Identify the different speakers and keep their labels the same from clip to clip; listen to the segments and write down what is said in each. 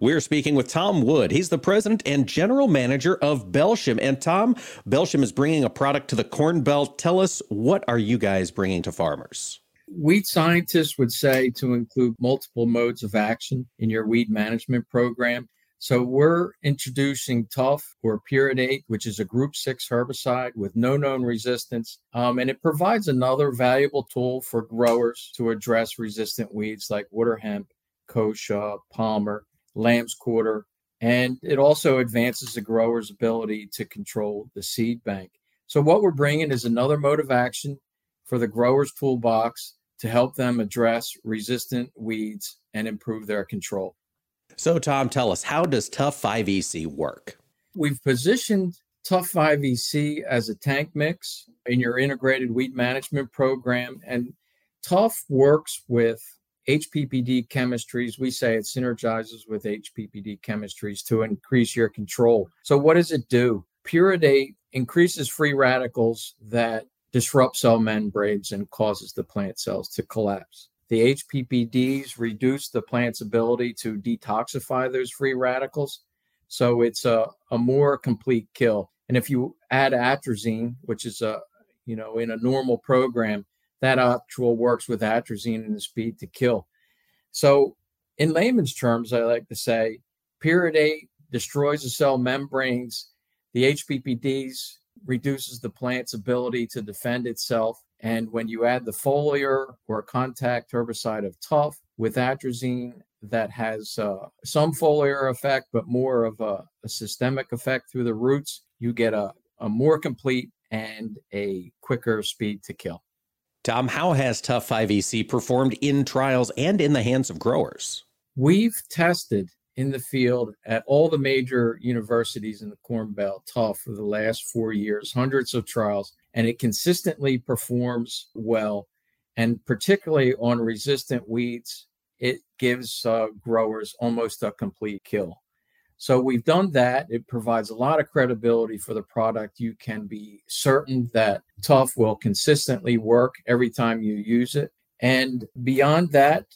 Speaker 1: We're speaking with Tom Wood. He's the president and general manager of Belchim. And Tom, Belchim is bringing a product to the Corn Belt. Tell us, what are you guys bringing to farmers?
Speaker 2: Weed scientists would say to include multiple modes of action in your weed management program. So we're introducing Tough or Pyridate, which is a group six herbicide with no known resistance. Um, and it provides another valuable tool for growers to address resistant weeds like water hemp, kochia, palmer, lamb's quarter, and it also advances the grower's ability to control the seed bank. So, what we're bringing is another mode of action for the grower's toolbox to help them address resistant weeds and improve their control.
Speaker 1: So, Tom, tell us how does Tough 5EC work?
Speaker 2: We've positioned Tough 5EC as a tank mix in your integrated weed management program, and Tough works with HPPD chemistries, we say it synergizes with HPPD chemistries to increase your control. So, what does it do? Pyridate increases free radicals that disrupt cell membranes and causes the plant cells to collapse. The HPPDs reduce the plant's ability to detoxify those free radicals. So it's a, a more complete kill. And if you add atrazine, which is a, you know, in a normal program, that actual works with atrazine and the speed to kill. So, in layman's terms, I like to say pyridate destroys the cell membranes. The HPPDs reduces the plant's ability to defend itself. And when you add the foliar or contact herbicide of Tough with atrazine that has uh, some foliar effect, but more of a, a, systemic effect through the roots, you get a, a more complete and a quicker speed to kill.
Speaker 1: Tom, how has Tough 5EC performed in trials and in the hands of growers?
Speaker 2: We've tested in the field at all the major universities in the Corn Belt Tough for the last four years, hundreds of trials, and it consistently performs well. And particularly on resistant weeds, it gives uh, growers almost a complete kill. So we've done that. It provides a lot of credibility for the product. You can be certain that Tough will consistently work every time you use it. And beyond that,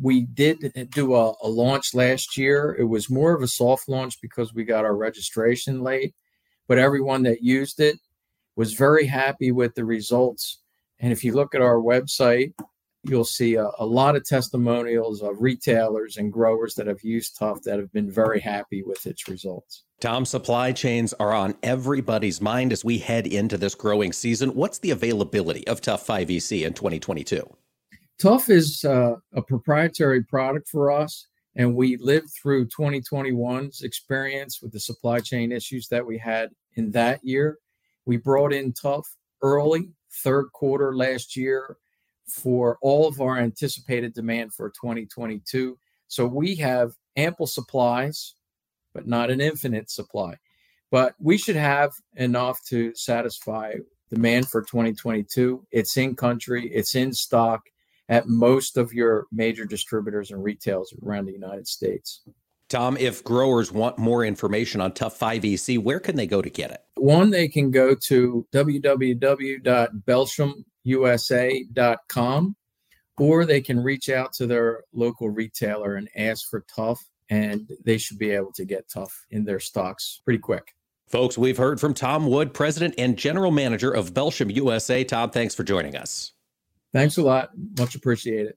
Speaker 2: we did do a, a, launch last year. It was more of a soft launch because we got our registration late, but everyone that used it was very happy with the results. And if you look at our website, you'll see a, a, lot of testimonials of retailers and growers that have used Tough that have been very happy with its results.
Speaker 1: Tom, supply chains are on everybody's mind as we head into this growing season. What's the availability of Tough 5EC in 2022?
Speaker 2: Tough is uh, a proprietary product for us, and we lived through 2021's experience with the supply chain issues that we had in that year. We brought in Tough early, third quarter last year for all of our anticipated demand for 2022. So we have ample supplies, but not an infinite supply. But we should have enough to satisfy demand for 2022. It's in country, it's in stock at most of your major distributors and retailers around the United States.
Speaker 1: Tom, if growers want more information on Tough 5EC, where can they go to get it?
Speaker 2: One, they can go to www.belchim usa.com, or they can reach out to their local retailer and ask for Tough, and they should be able to get Tough in their stocks pretty quick.
Speaker 1: Folks, we've heard from Tom Wood, President and General Manager of Belchim USA. Tom, thanks for joining us.
Speaker 2: Thanks a lot. Much appreciated.